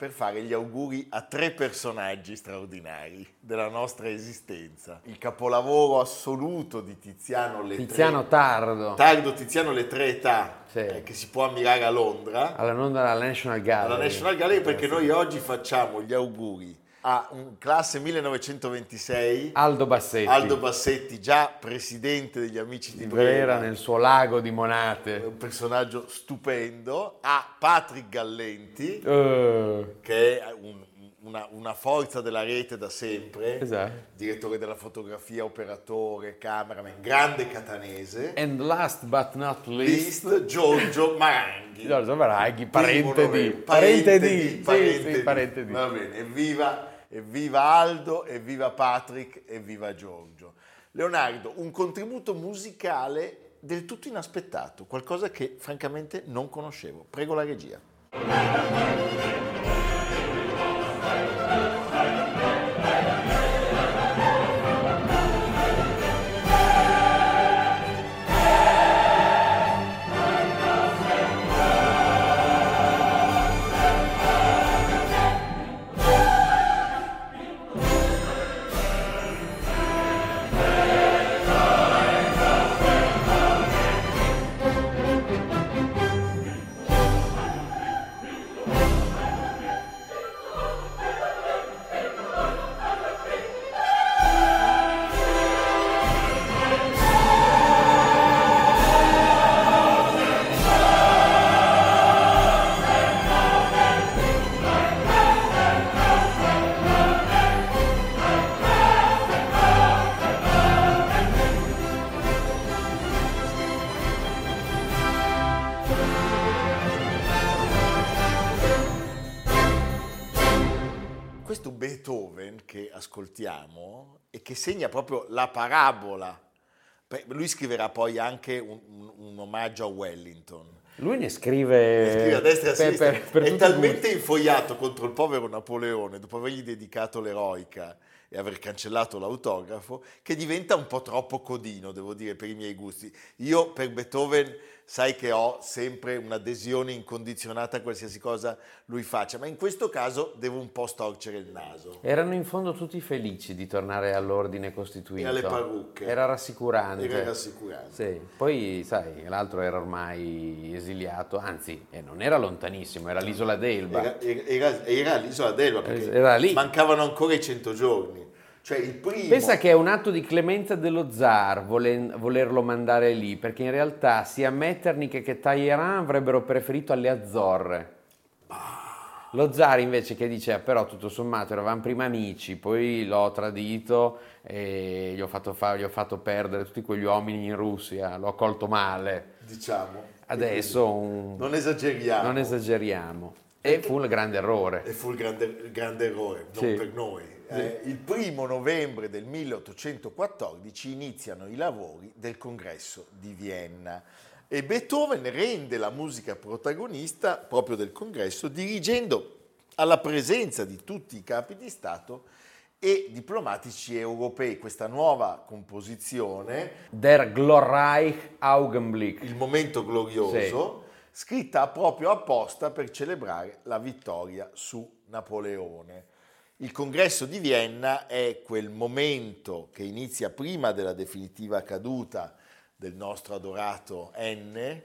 per fare gli auguri a tre personaggi straordinari della nostra esistenza. Il capolavoro assoluto di Tiziano Le Tiziano Tardo. Tardo Tiziano Le tre età, Sì. eh, che si può ammirare a Londra, Alla Londra alla National Gallery. alla National Gallery, perché noi oggi facciamo gli auguri a un classe 1926, Aldo Bassetti. Aldo Bassetti, già presidente degli Amici di Brera, Brera nel suo lago di Monate. un personaggio stupendo, a Patrick Gallenti, Eh, che è un- una, una forza della rete da sempre, Esatto. direttore della fotografia, operatore, cameraman, grande catanese. and last but not least, List Giorgio Maranghi. Giorgio Maraghi, Primo parente di. novembre. Parente di. di, Sì, parente sì, di. parente di. Va bene, evviva, evviva Aldo, evviva Patrick, evviva Giorgio. Leonardo, un contributo musicale del tutto inaspettato, qualcosa che francamente non conoscevo. Prego la regia. Che segna proprio la parabola. Lui scriverà poi anche un, un- un omaggio a Wellington. Lui ne scrive. Scrive a destra e a Eh, per- sinistra. per- per è talmente infogliato contro il povero Napoleone, dopo avergli dedicato l'eroica e aver cancellato l'autografo, che diventa un po' troppo codino, devo dire, per i miei gusti. Io per Beethoven sai che ho sempre un'adesione incondizionata a qualsiasi cosa lui faccia, ma in questo caso devo un po' storcere il naso. Erano in fondo tutti felici di tornare all'ordine costituito. E alle parrucche. Era rassicurante. Era rassicurante. Sì. Poi, sai, l'altro era ormai esiliato, anzi, eh, non era lontanissimo, era l'isola d'Elba. Era, era- era all'isola d'Elba perché Era lì. mancavano ancora i cento giorni. Cioè il primo... Pensa che è un atto di clemenza dello zar volen- volerlo mandare lì, perché in realtà sia Metternich che Talleyrand avrebbero preferito alle Azzorre. Lo zar invece che dice, "Ah, però tutto sommato eravamo prima amici, poi l'ho tradito e gli ho fatto, fa- gli ho fatto perdere tutti quegli uomini in Russia, l'ho colto male. diciamo. Adesso un- Non esageriamo. non esageriamo. E fu un grande errore. E fu il grande, il grande errore, non Sì. per noi. Eh, il primo novembre del 1814 iniziano i lavori del congresso di Vienna e Beethoven rende la musica protagonista proprio del congresso dirigendo alla presenza di tutti i capi di Stato e diplomatici europei questa nuova composizione Der glorreich Augenblick. il momento glorioso, scritta proprio apposta per celebrare la vittoria su Napoleone. Il congresso di Vienna è quel momento che inizia prima della definitiva caduta del nostro adorato N,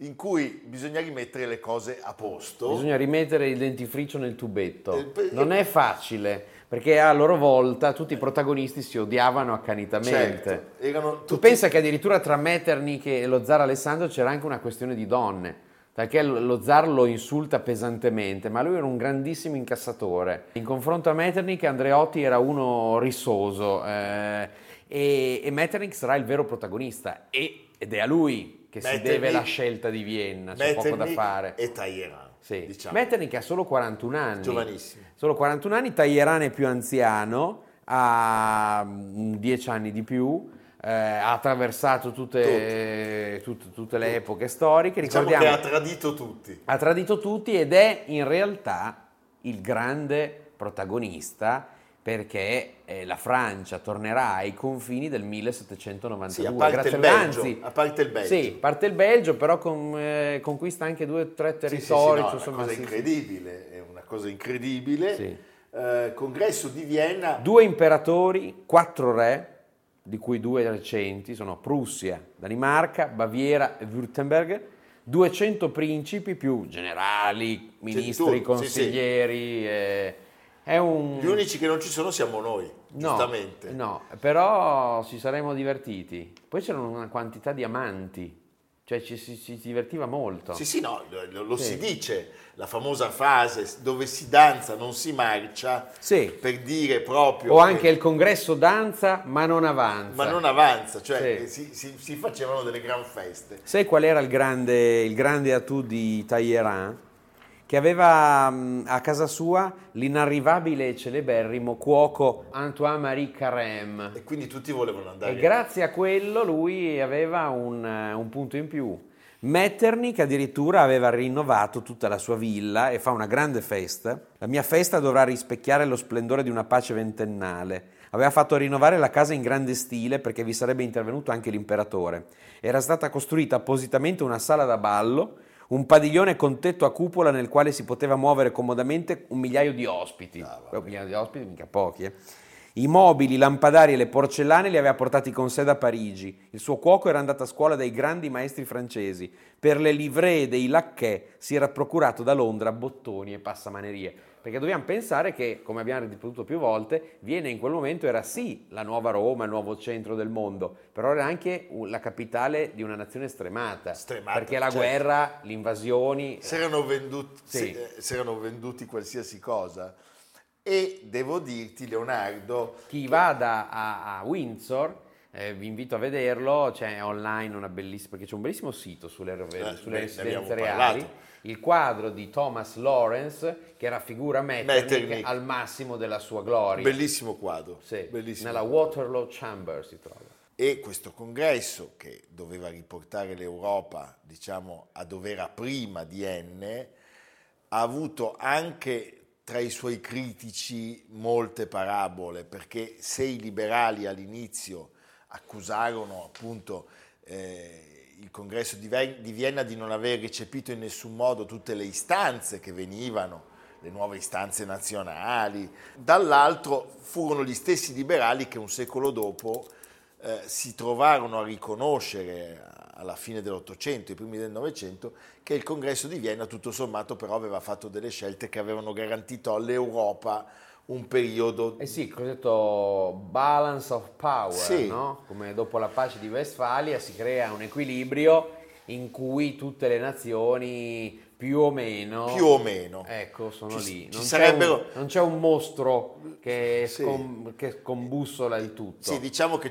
in cui bisogna rimettere le cose a posto. Bisogna rimettere il dentifricio nel Eh, tubetto. per- Non è facile, perché a loro volta tutti i protagonisti si odiavano accanitamente. Certo, erano Tu tutti- pensa che addirittura tra Metternich e lo zar Alessandro c'era anche una questione di donne, perché lo zar lo insulta pesantemente, ma lui era un grandissimo incassatore. In confronto a Metternich Andreotti era uno rissoso eh, e, e Metternich sarà il vero protagonista e- ed è a lui che si Metternich- deve la scelta di Vienna, c'è poco da Metternich fare. E Talleyrand, Sì. diciamo. Metternich ha solo 41 anni. Giovanissimo. Solo 41 anni, Talleyrand è più anziano, ha mm, dieci anni di più, eh, ha attraversato tutte, tutte, tutte le epoche storiche. Diciamo Ricordiamo, che ha tradito tutti. ha tradito tutti ed è in realtà il grande protagonista perché eh, la Francia tornerà ai confini del 1792 Sì, a parte il Belgio, Danzi. a parte il Belgio. Sì, parte il Belgio, però con- eh, conquista anche due o tre Sì, sì, sì, territori. no, è insomma, una cosa sì, sì. incredibile, è una cosa incredibile. Sì. Eh, congresso di Vienna, Due imperatori, quattro re, di cui due recenti, sono Prussia, Danimarca, Baviera e Württemberg, 200 principi più generali, ministri, tutti, sì, sì. consiglieri. eh, è un... gli unici che non ci sono siamo noi, No, giustamente. no, però ci saremmo divertiti. Poi c'erano una quantità di amanti, cioè ci si, si divertiva molto. Sì, sì, no, lo, lo Sì. si dice, la famosa frase dove si danza non si marcia, Sì. per dire proprio... O che- anche il congresso danza ma non avanza. Ma non avanza, cioè Sì. si, si- si facevano delle gran feste. Sai qual era il grande, il grande attu di Talleyrand? Che aveva mh, a casa sua l'inarrivabile e celeberrimo cuoco Antoine-Marie Carême. E quindi tutti volevano andare. E grazie a quello lui aveva un, eh, un punto in più. Metternich addirittura aveva rinnovato tutta la sua villa e fa una grande festa. La mia festa dovrà rispecchiare lo splendore di una pace ventennale. Aveva fatto rinnovare la casa in grande stile perché vi sarebbe intervenuto anche l'imperatore. Era stata costruita appositamente una sala da ballo, un padiglione con tetto a cupola nel quale si poteva muovere comodamente un migliaio di ospiti. Beh, un migliaio di ospiti, mica pochi, eh. I mobili, i lampadari e le porcellane li aveva portati con sé da Parigi. Il suo cuoco era andato a scuola dai grandi maestri francesi. Per le livree dei lacchè si era procurato da Londra bottoni e passamanerie. Perché dobbiamo pensare che, come abbiamo ripetuto più volte, Vienna in quel momento era sì la nuova Roma, il nuovo centro del mondo, però era anche la capitale di una nazione stremata. Stremata, perché la certo. guerra, le invasioni... Si erano venduti, Sì. si- eh, si erano venduti qualsiasi cosa. E devo dirti, Leonardo, Chi vada a, a Windsor, eh, vi invito a vederlo, c'è online una bellissima, perché c'è un bellissimo sito sulle, Eh, sulle beh, residenze reali. Il quadro di Thomas Lawrence che raffigura Metternich, al massimo della sua gloria. bellissimo quadro. Sì, bellissimo nella Waterloo Chamber si trova. E questo congresso, che doveva riportare l'Europa, diciamo, a dove era prima di Enne, ha avuto anche tra i suoi critici molte parabole, perché se i liberali all'inizio accusarono appunto eh, il congresso di di Vienna di non aver recepito in nessun modo tutte le istanze che venivano, le nuove istanze nazionali, dall'altro furono gli stessi liberali che un secolo dopo eh, si trovarono a riconoscere alla fine dell'Ottocento, i primi del Novecento, che il congresso di Vienna tutto sommato però aveva fatto delle scelte che avevano garantito all'Europa un periodo Eh sì, il cosiddetto balance of power, Sì. no? Come dopo la pace di Westfalia si crea un equilibrio in cui tutte le nazioni più o meno più o meno. Ecco, sono Ci- lì. Non, sarebbero- c'è un, non c'è un mostro che, Sì. scom- che scombussola il tutto. Sì, diciamo che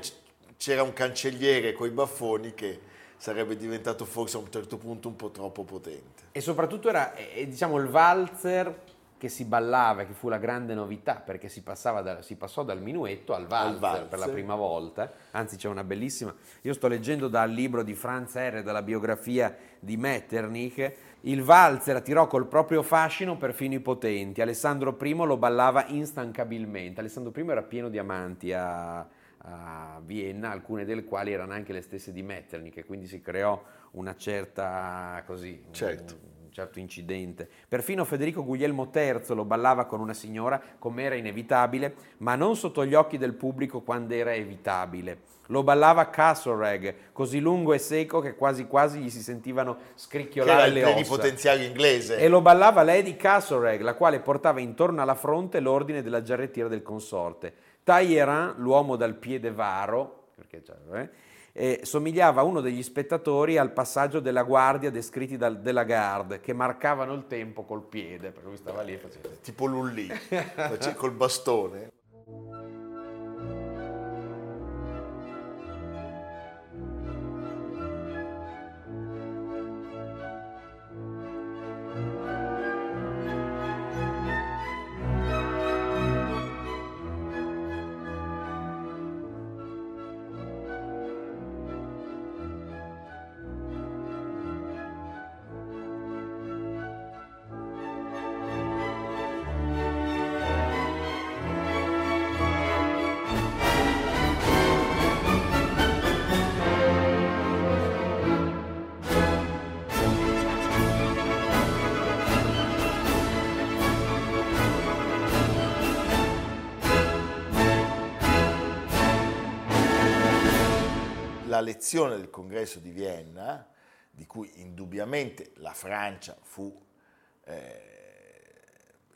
c'era un cancelliere coi baffoni che sarebbe diventato forse a un certo punto un po' troppo potente. E soprattutto era, eh, diciamo, il valzer che si ballava, che fu la grande novità, perché si, passava da- si passò dal minuetto al valzer, per la prima volta. Anzi, c'è una bellissima. Io sto leggendo dal libro di Franz R, dalla biografia di Metternich. Il valzer attirò col proprio fascino perfino i potenti. Alessandro I lo ballava instancabilmente. Alessandro I era pieno di amanti a, a Vienna, alcune delle quali erano anche le stesse di Metternich, e quindi si creò una certa così, Certo. un certo incidente. Perfino Federico Guglielmo III lo ballava con una signora come era inevitabile, ma non sotto gli occhi del pubblico quando era evitabile. Lo ballava Castlereagh, così lungo e secco che quasi quasi gli si sentivano era scricchiolare il le ossa. plenipotenziario inglese. E lo ballava Lady Castlereagh, la quale portava intorno alla fronte l'ordine della giarrettiera del consorte. Talleyrand, l'uomo dal piede varo, perché c'è, eh, eh, somigliava uno degli spettatori al passaggio della guardia descritti dal della Garde, che marcavano il tempo col piede, perché lui stava lì e faceva... tipo Lullì, face- col bastone. La lezione del congresso di Vienna, di cui indubbiamente la Francia fu eh,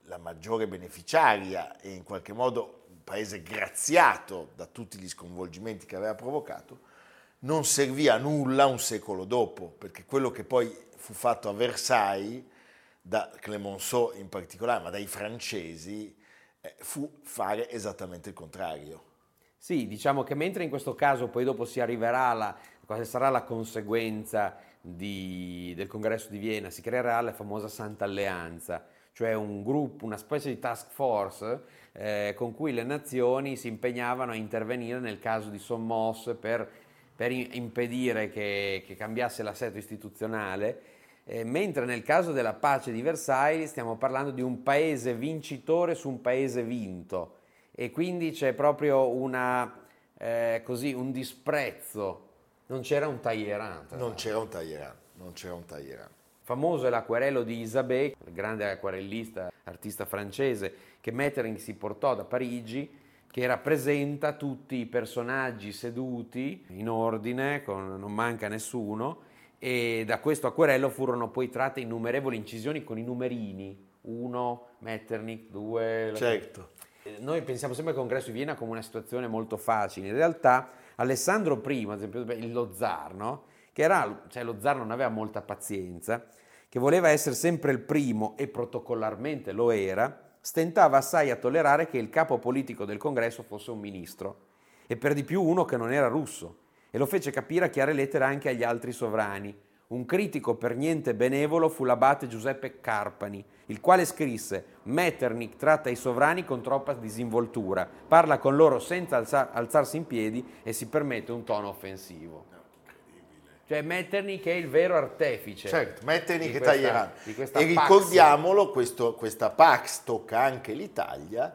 la maggiore beneficiaria e in qualche modo un paese graziato da tutti gli sconvolgimenti che aveva provocato, non servì a nulla un secolo dopo, perché quello che poi fu fatto a Versailles, da Clemenceau in particolare, ma dai francesi, eh, fu fare esattamente il contrario. Sì, diciamo che mentre in questo caso poi dopo si arriverà alla, quale sarà la conseguenza di, del congresso di Vienna, si creerà la famosa Santa Alleanza, cioè un gruppo, una specie di task force eh, con cui le nazioni si impegnavano a intervenire nel caso di sommosse per, per impedire che, che, cambiasse l'assetto istituzionale, eh, mentre nel caso della pace di Versailles stiamo parlando di un paese vincitore su un paese vinto e quindi c'è proprio una, eh, così, un disprezzo, non c'era un Talleyrand. Non c'era un Talleyrand, non c'era un Talleyrand. Famoso è l'acquarello di Isabey, il grande acquarellista, artista francese, che Metternich si portò da Parigi, che rappresenta tutti i personaggi seduti in ordine, con, non manca nessuno, e da questo acquerello furono poi tratte innumerevoli incisioni con i numerini, uno, Metternich, due... Certo. Noi pensiamo sempre al congresso di Vienna come una situazione molto facile, in realtà Alessandro I, ad esempio, lo zar, no? che era, cioè lo zar non aveva molta pazienza, che voleva essere sempre il primo e protocollarmente lo era, stentava assai a tollerare che il capo politico del congresso fosse un ministro, e per di più uno che non era russo, e lo fece capire a chiare lettere anche agli altri sovrani. Un critico per niente benevolo fu l'abate Giuseppe Carpani, il quale scrisse Metternich tratta i sovrani con troppa disinvoltura, parla con loro senza alzarsi in piedi e si permette un tono offensivo. Cioè Metternich è il vero artefice. Certo, Metternich e Talleyrand. E ricordiamolo, questo, questa Pax tocca anche l'Italia,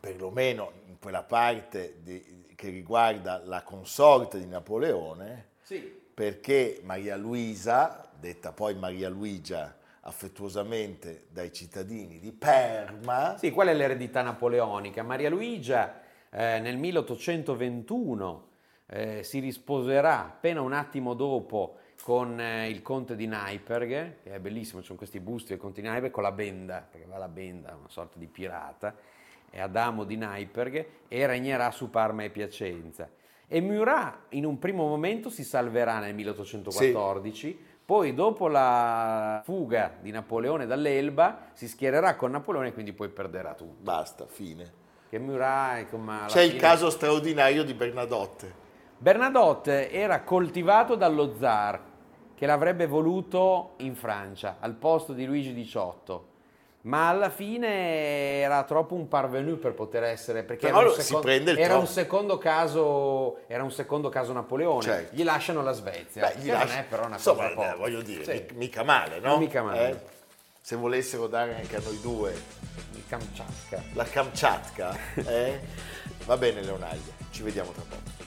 perlomeno in quella parte di, che riguarda la consorte di Napoleone, sì. Perché Maria Luisa, detta poi Maria Luigia affettuosamente dai cittadini di Perma... Sì, qual è l'eredità napoleonica? Maria Luigia eh, nel 1821 eh, si risposerà appena un attimo dopo con eh, il conte di Naiperghe, che è bellissimo, ci sono questi busti del conte di Naiperghe con la benda, perché va la benda, una sorta di pirata, è Adamo di Naiperghe, e regnerà su Parma e Piacenza. E Murat in un primo momento si salverà nel 1814, sì. poi dopo la fuga di Napoleone dall'Elba si schiererà con Napoleone e quindi poi perderà tutto. Basta, fine. Che Murat, come C'è fine... il caso straordinario di Bernadotte. Bernadotte era coltivato dallo zar che l'avrebbe voluto in Francia al posto di Luigi XVIII ma alla fine era troppo un parvenu per poter essere perché era un, secondo, era, un secondo, caso era un secondo caso Napoleone certo. gli lasciano la Svezia Beh, che lascia... non è però una Insomma, cosa poca. voglio dire sì. mica male no? mica male eh? se volessero dare anche a noi due il Kamchatka la Kamchatka eh? va bene Leonardo ci vediamo tra poco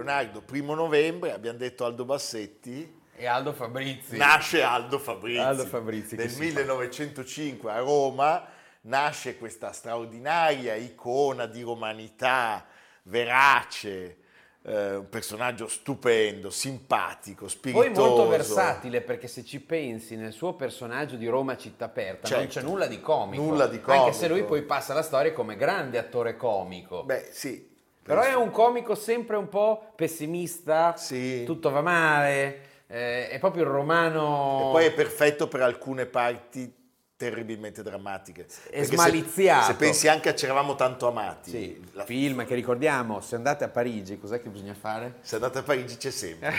Leonardo, primo novembre, abbiamo detto Aldo Bassetti. E Aldo Fabrizi. Nasce Aldo Fabrizi. Aldo Fabrizi Nel 1905 fa. a Roma nasce questa straordinaria icona di romanità, verace, eh, un personaggio stupendo, simpatico, spiritoso. Poi molto versatile perché se ci pensi nel suo personaggio di Roma città aperta certo, non c'è nulla di comico. Nulla di comico. Anche se lui poi passa la storia come grande attore comico. Beh sì, però è un comico sempre un po' pessimista, sì. tutto va male, eh, è proprio il romano... E poi è perfetto per alcune parti terribilmente drammatiche. È smaliziato. Se, se, pensi anche a C'eravamo tanto amati. Sì, la... film che ricordiamo, se andate a Parigi, cos'è che bisogna fare? Se andate a Parigi c'è sempre.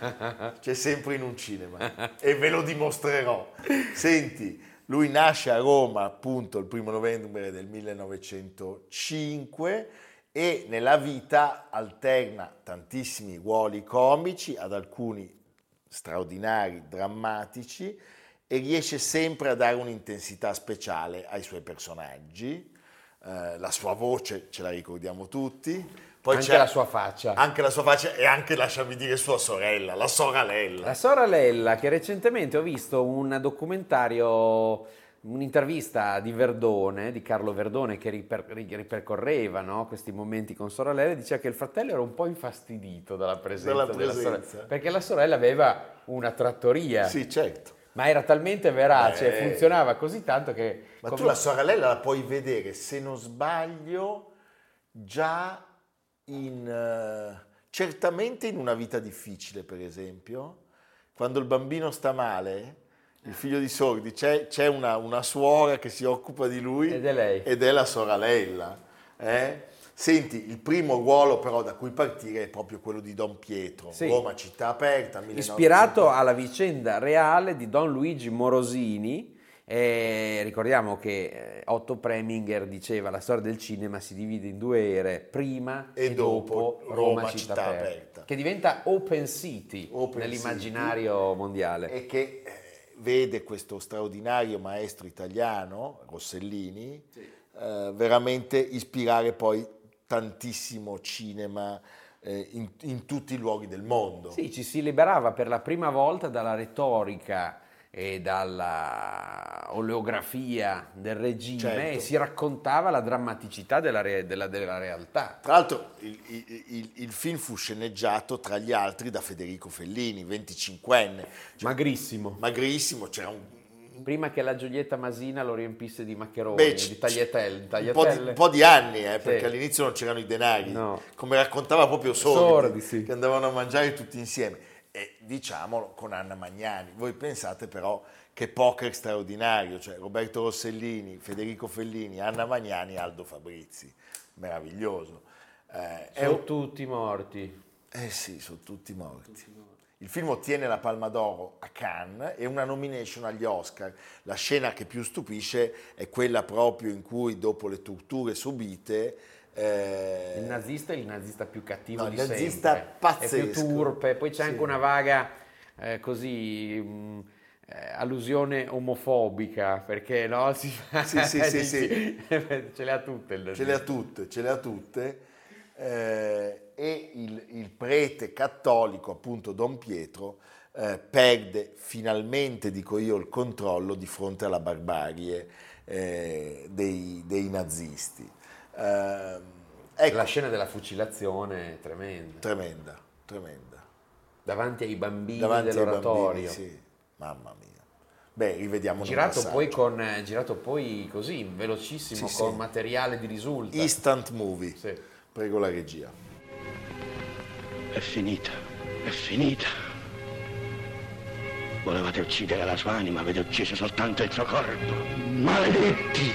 c'è sempre in un cinema. e ve lo dimostrerò. Senti, lui nasce a Roma appunto il primo novembre del 1905 e nella vita alterna tantissimi ruoli comici ad alcuni straordinari, drammatici e riesce sempre a dare un'intensità speciale ai suoi personaggi. Eh, la sua voce ce la ricordiamo tutti. Poi anche la sua faccia. Anche la sua faccia e anche, lasciami dire, sua sorella, la soralella. La soralella, che recentemente ho visto un documentario un'intervista di Verdone, di Carlo Verdone, che riper- ripercorreva no, questi momenti con sorella, diceva che il fratello era un po' infastidito dalla presenza, Dalla della presenza. sorella, perché la sorella aveva una trattoria, Sì, certo. ma era talmente verace, Beh. funzionava così tanto che... Ma come- tu la sorella la puoi vedere, se non sbaglio, già in... eh, certamente in una vita difficile, per esempio, quando il bambino sta male, il figlio di Sordi, c'è, c'è una, una suora che si occupa di lui Ed è lei. ed è la sorella. eh? Senti, il primo ruolo però da cui partire è proprio quello di Don Pietro, Sì. Roma città aperta, 1950. ispirato alla vicenda reale di Don Luigi Morosini. E ricordiamo che eh, Otto Preminger diceva la storia del cinema si divide in due ere, prima e, E dopo Roma, città, città aperta, aperta. che diventa Open City Open nell'immaginario mondiale. e che eh, vede questo straordinario maestro italiano, Rossellini, eh, veramente ispirare poi tantissimo cinema eh, in, in tutti i luoghi del mondo. Sì, ci si liberava per la prima volta dalla retorica e dalla oleografia del regime Certo. e si raccontava la drammaticità della, re- della- della realtà. Tra l'altro il, il- il- il film fu sceneggiato tra gli altri da Federico Fellini, 25enne, cioè, Magrissimo. magrissimo, c'era un, Prima che la Giulietta Masina lo riempisse di maccheroni, Beh, c- di tagliatelle, un po' di, tagliatelle. un po' di anni, eh, Sì. perché all'inizio non c'erano i denari, No. come raccontava proprio Sordi, Sordi, sì. che andavano a mangiare tutti insieme. E diciamolo con Anna Magnani, voi pensate però che poker straordinario, cioè Roberto Rossellini, Federico Fellini, Anna Magnani, Aldo Fabrizi, meraviglioso. Eh, è Sono un- tutti morti. eh sì, sono tutti morti. Il film ottiene la Palma d'Oro a Cannes e una nomination agli Oscar. La scena che più stupisce è quella proprio in cui, dopo le torture subite, eh, Il nazista è il nazista più cattivo No, di il nazista sempre. È pazzesco. più turpe, poi c'è Sì. anche una vaga eh, così mh, eh, allusione omofobica, perché no? Si fa- Sì, sì, sì, dici- ce le ha tutte il ce le ha tutte, ce le ha tutte. Eh, e il, il prete cattolico, appunto Don Pietro, eh, perde finalmente, dico io, il controllo di fronte alla barbarie eh, dei, dei nazisti. Ehm, ecco, La scena della fucilazione è tremenda. tremenda, tremenda. Davanti ai bambini Davanti ai dell'oratorio. bambini, sì, mamma mia. Beh, rivediamo Girato poi, con, eh, girato poi così, velocissimo, Sì, con sì. materiale di risulta. Instant movie. Sì. Prego la regia. È finita, è finita. Volevate uccidere la sua anima, avete ucciso soltanto il suo corpo. Maledetti!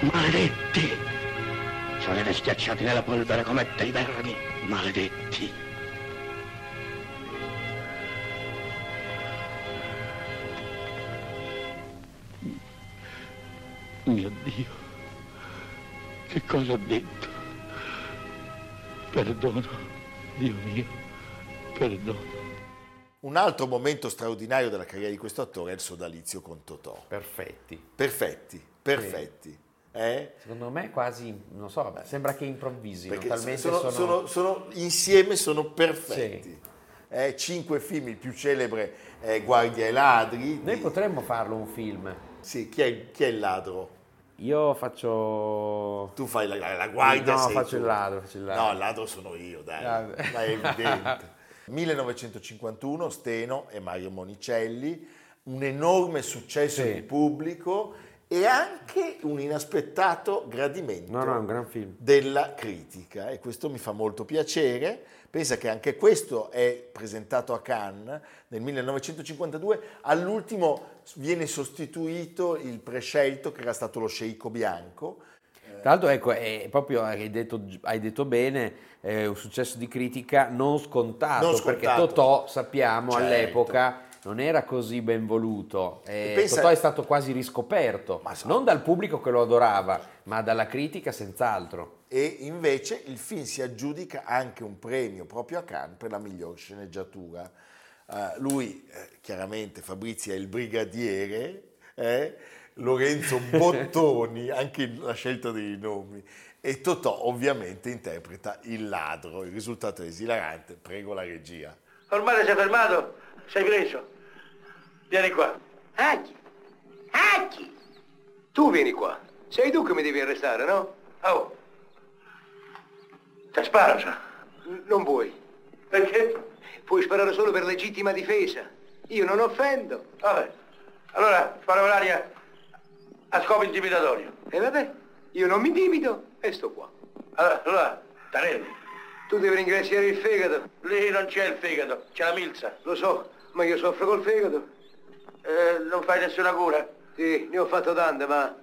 Maledetti! Sarete schiacciati nella polvere come dei vermi. Maledetti! Mio Dio, che cosa ho detto? Perdono, Dio mio, perdono. Un altro momento straordinario della carriera di questo attore è il sodalizio con Totò. Perfetti. Perfetti, perfetti. Eh? Secondo me quasi, non so, vabbè, sembra che improvvisino, Perché talmente sono, sono... sono- sono- insieme sono perfetti. Eh, cinque film, il più celebre è Guardia ai ladri. Noi di- potremmo farlo un film. Sì, chi è, chi è il ladro? Io faccio... Tu fai la, la- guardia. No, faccio tu. il ladro, faccio il ladro. No, il ladro sono io, dai. Ah, Ma è evidente. 1951, Steno e Mario Monicelli, un enorme successo Sì. di pubblico e anche un inaspettato gradimento No, no, un della critica e questo mi fa molto piacere. Pensa che anche questo è presentato a Cannes nel 1952, all'ultimo viene sostituito il prescelto che era stato lo sceicco bianco. Tra l'altro, ecco, è proprio, hai detto, hai detto bene, è un successo di critica non scontato, Non perché scontato. Totò, sappiamo, Certo. all'epoca non era così ben voluto. Eh, E pensa- Totò è stato quasi riscoperto, Ma so- non dal pubblico che lo adorava, ma dalla critica senz'altro. e invece il film si aggiudica anche un premio proprio a Cannes per la miglior sceneggiatura. Eh, lui, eh, chiaramente, Fabrizi è il brigadiere, eh, Lorenzo Bottoni, anche la scelta dei nomi, e Totò ovviamente interpreta il ladro. Il risultato è esilarante, prego la regia. Ormai sei fermato, sei preso. Vieni qua. Aghi! Aghi! Tu vieni qua. Sei tu che mi devi arrestare, no? Oh! Ti sparo, sa? Non vuoi. Perché? Puoi sparare solo per legittima difesa. Io non offendo. Vabbè. Allora, sparo l'aria a scopo intimidatorio. E vabbè, io non mi intimido e sto qua. Allora, allora, t'arrendi. Tu devi ringraziare il fegato. Lì non c'è il fegato, c'è la milza. Lo so, ma io soffro col fegato. Eh, non fai nessuna cura? Sì, ne ho fatto tante, ma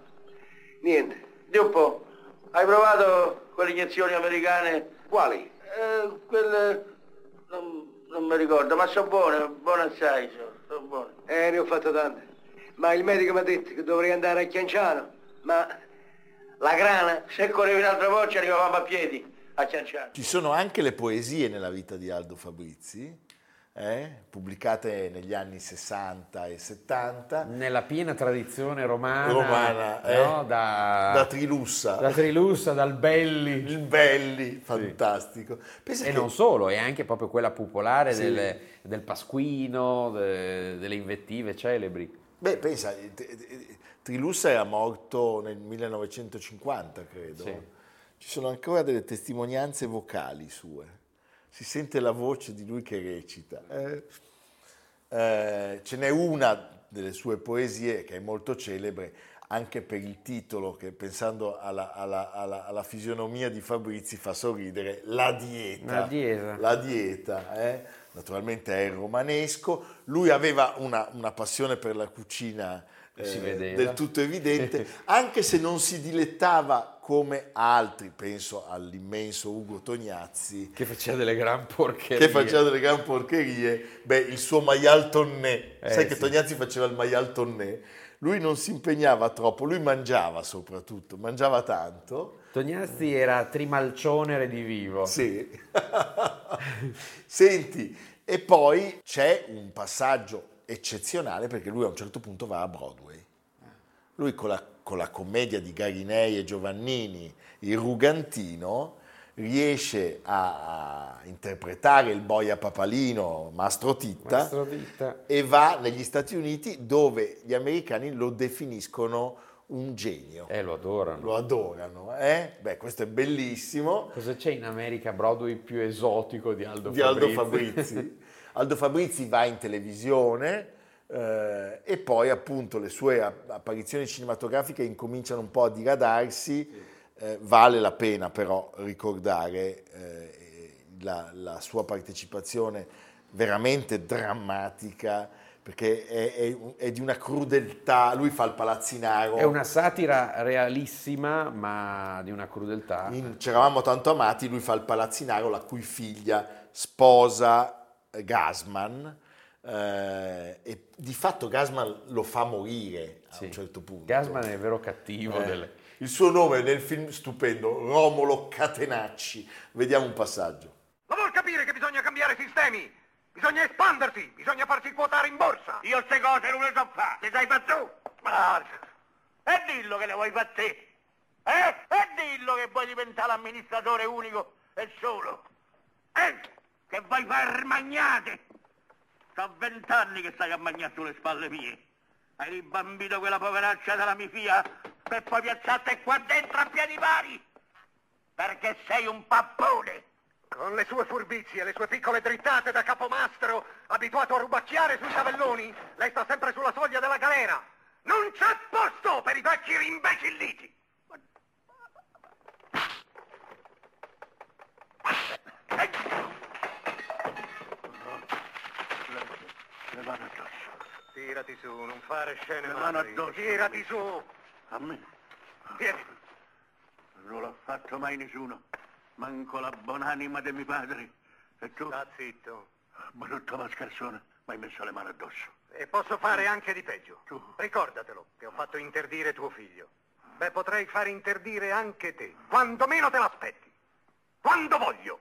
niente. Di un po'. Hai provato quelle iniezioni americane? Quali? Eh, quelle... Non, non mi ricordo, ma sono buone, buone assai, sono, sono buone. Eh, ne ho fatto tante. Ma il medico mi ha detto che dovrei andare a Chianciano. Ma la grana? Se correvi un'altra volta arrivavamo a piedi a Cianciano. Ci sono anche le poesie nella vita di Aldo Fabrizi, eh, pubblicate negli anni 60 e 70, Nella piena tradizione romana, romana, eh, no? da, da Trilussa, da Trilussa, dal Belli. il Belli, fantastico. Pensa E che non solo, è anche proprio quella popolare Sì. del, del Pasquino, de- delle invettive celebri. Beh, pensa, eh, eh, Trilussa era morto nel 1950, credo. Sì. Ci sono ancora delle testimonianze vocali sue. Si sente la voce di lui che recita. Eh, eh, ce n'è una delle sue poesie che è molto celebre anche per il titolo che pensando alla, alla- alla- alla fisionomia di Fabrizi fa sorridere, La dieta. La dieta. La dieta, eh? Naturalmente è romanesco. Lui aveva una, una passione per la cucina eh, del tutto evidente, anche se non si dilettava come altri, penso all'immenso Ugo Tognazzi, Che faceva delle gran porcherie. che faceva delle gran porcherie, beh, il suo maial tonné, Eh, sai che sì. Tognazzi faceva il maial tonné, lui non si impegnava troppo, lui mangiava soprattutto, mangiava tanto, Tognazzi era trimalcione redivivo. sì. Senti, e poi c'è un passaggio eccezionale perché lui a un certo punto va a Broadway. Lui con la, con la commedia di Garinei e Giovannini, Il Rugantino, riesce a, interpretare il boia papalino Mastro Titta Mastro Titta. e va negli Stati Uniti dove gli americani lo definiscono un genio. Eh, lo adorano. Lo adorano, eh? Beh, questo è bellissimo Cosa c'è in America Broadway più esotico di Aldo di Aldo Fabrizi? Fabrizi. Aldo Fabrizi va in televisione eh, e poi appunto le sue app- apparizioni cinematografiche incominciano un po' a diradarsi. Eh, vale la pena però ricordare eh, la, la sua partecipazione veramente drammatica perché è, è- è di una crudeltà. Lui fa il palazzinaro. È una satira realissima, ma di una crudeltà. In C'eravamo tanto amati, lui fa il palazzinaro, la cui figlia sposa eh, Gasman eh, e di fatto Gasman lo fa morire a Sì. un certo punto. Gasman è vero cattivo. Eh, delle- Il suo nome nel film stupendo, Romolo Catenacci. Vediamo un passaggio. Ma vuol capire che bisogna cambiare sistemi? Bisogna espandersi, bisogna farsi quotare in borsa. Io ste cose non le so fare, le sai fare tu? Ma... E dillo che le vuoi fare te. Eh? E dillo che vuoi diventare l'amministratore unico e solo. Eh? Che vuoi fare magnate. Sono vent'anni che stai a mangiare sulle spalle mie. Hai ribambito quella poveraccia della mia figlia per poi piazzarti qua dentro a piedi pari. Perché sei un pappone. Con le sue furbizie le sue piccole drittate da capomastro, abituato a rubacchiare sui cavelloni, lei sta sempre sulla soglia della galera. Non c'è posto per i vecchi rimbecilliti. Le mano addosso. Tirati su, non fare scene Le madri. addosso. Tirati su. A me? Vieni. Non l'ha fatto mai nessuno. Manco la buonanima di mio padre. E tu? Sta zitto. Brutto mascarsone, mi hai messo le mani addosso. E posso fare anche di peggio. Tu. Ricordatelo, che ho fatto interdire tuo figlio. Beh, potrei fare interdire anche te. Quando meno te l'aspetti. Quando voglio.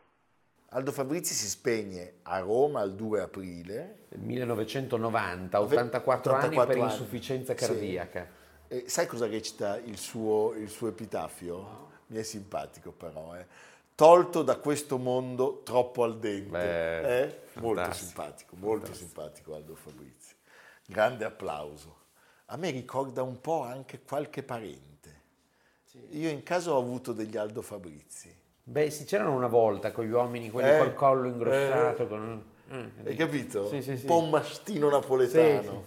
Aldo Fabrizi si spegne a Roma il 2 aprile. Nel 1990, 84, anni 84 per anni. insufficienza Sì. cardiaca. E sai cosa recita il suo, il suo epitafio? Mi è simpatico però. eh. Tolto da questo mondo troppo al dente. Beh, Eh? Molto simpatico, molto simpatico Aldo Fabrizi. Grande applauso a me ricorda un po' anche qualche parente. Io in casa ho avuto degli Aldo Fabrizi. Beh, sì, c'erano una volta con gli uomini, quelli Eh, col collo ingrossato. eh. con- eh, Hai capito? Sì, sì, sì. Un po' un mastino napoletano.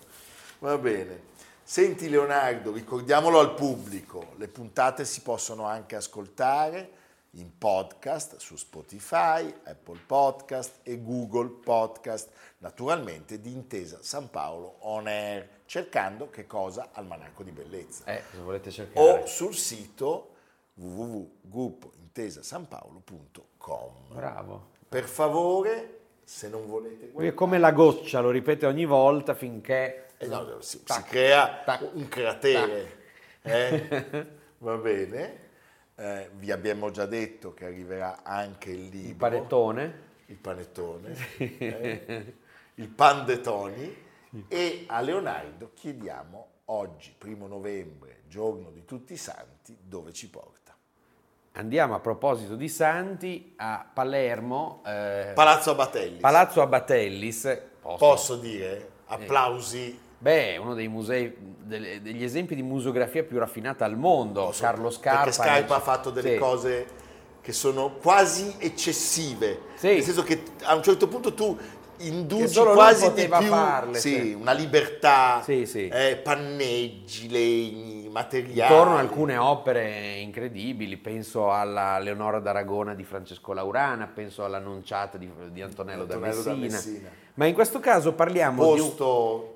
Va bene. Senti Leonardo, ricordiamolo al pubblico, le puntate si possono anche ascoltare in podcast su Spotify, Apple Podcast e Google Podcast, naturalmente di Intesa San Paolo On Air, cercando che cosa? Almanacco di Bellezza. Eh, se volete cercare. O sul sito www.gruppointesasanpaolo.com. Bravo. Per favore, se non volete Lui è come la goccia, lo ripete ogni volta finché... Eh no, si, si Tac, crea tac, un cratere. eh? Va bene. Eh, vi abbiamo già detto che arriverà anche il libro. Il panettone. Il panettone. eh, il pan de Toni. E a Leonardo chiediamo oggi, primo novembre, giorno di tutti i santi, dove ci porta. Andiamo a proposito di santi a Palermo, eh, Palazzo Abatelli. Palazzo Abatellis. posto- Posso dire? Applausi. Beh, uno dei musei, degli esempi di museografia più raffinata al mondo. Posso- Carlo Scarpa. Perché Scarpa nel- ha fatto delle Sì. cose che sono quasi eccessive. Sì. Nel senso che a un certo punto tu induci quasi di più farle, sì, sì. una libertà, Sì, sì. eh, panneggi, legni, materiali. Intorno a alcune opere incredibili, penso alla Leonora d'Aragona di Francesco Laurana, penso all'Annunciata di, di Antonello, da, Antonello da Messina. Messina. Ma in questo caso parliamo di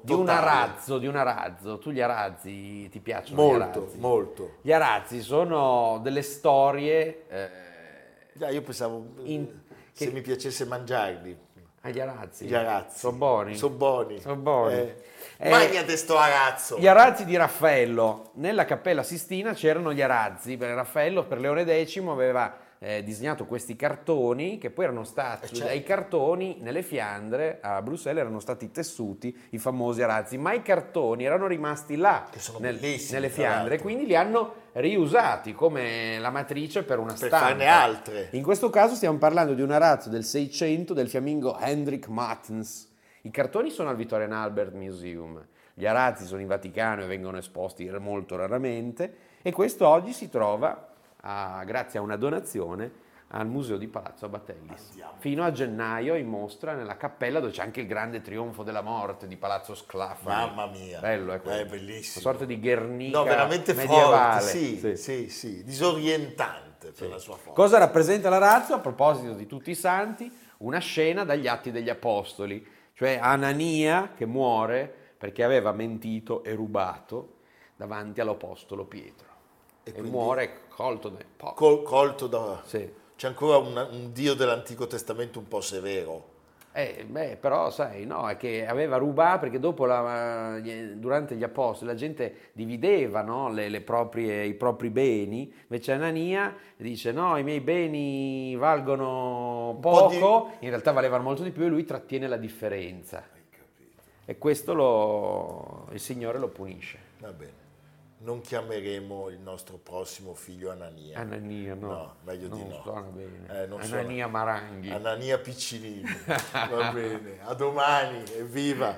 di un arazzo, di un arazzo. Tu gli arazzi ti piacciono? gli Molto, arazzi? molto. Gli arazzi sono delle storie... eh, Già, io pensavo eh, In- se che- mi piacesse mangiarli. Agli arazzi. Gli arazzi. Sono buoni? Sono buoni. Sono buoni. Eh. Eh, Magnate sto arazzo. Gli arazzi di Raffaello. Nella Cappella Sistina c'erano gli arazzi. Raffaello per Leone X aveva eh, disegnato questi cartoni che poi erano stati, Eh, certo. dai cartoni nelle Fiandre a Bruxelles erano stati tessuti i famosi arazzi, ma i cartoni erano rimasti là nel- nelle Fiandre, l'altro. quindi li hanno riusati come la matrice per una Per stampa. farne altre. In questo caso stiamo parlando di un arazzo del 600 del fiammingo Hendrik Martens. I cartoni sono al Victorian Albert Museum, gli arazzi sono in Vaticano e vengono esposti molto raramente e questo oggi si trova, a- grazie a una donazione, al Museo di Palazzo Abatellis. Andiamo. Fino a gennaio in mostra nella cappella dove c'è anche il grande trionfo della morte di Palazzo Sclafani. Mamma mia. Bello, è quello. È bellissimo. Una sorta di Guernica No, veramente medievale. forte, sì, Sì. sì, sì, disorientante per la sua forza. Cosa rappresenta l'arazzo? A proposito di tutti i santi, una scena dagli Atti degli Apostoli, cioè Anania che muore perché aveva mentito e rubato davanti all'apostolo Pietro. E E, muore colto da... Col- colto da... Sì. C'è ancora un, un Dio dell'Antico Testamento un po' severo. Eh, beh, però sai, no, è che aveva rubato perché dopo, la- durante gli apostoli, la gente divideva no, le- le proprie- i propri beni, invece Anania dice no, i miei beni valgono po' di- poco, in realtà valevano molto di più e lui trattiene la differenza. E questo lo- il Signore lo punisce. Va bene. Non chiameremo il nostro prossimo figlio Anania. Anania, no, No, meglio di non no. suona bene. Eh, non Anania suona. Maranghi. Anania Piccinini. Va bene. A domani. Evviva.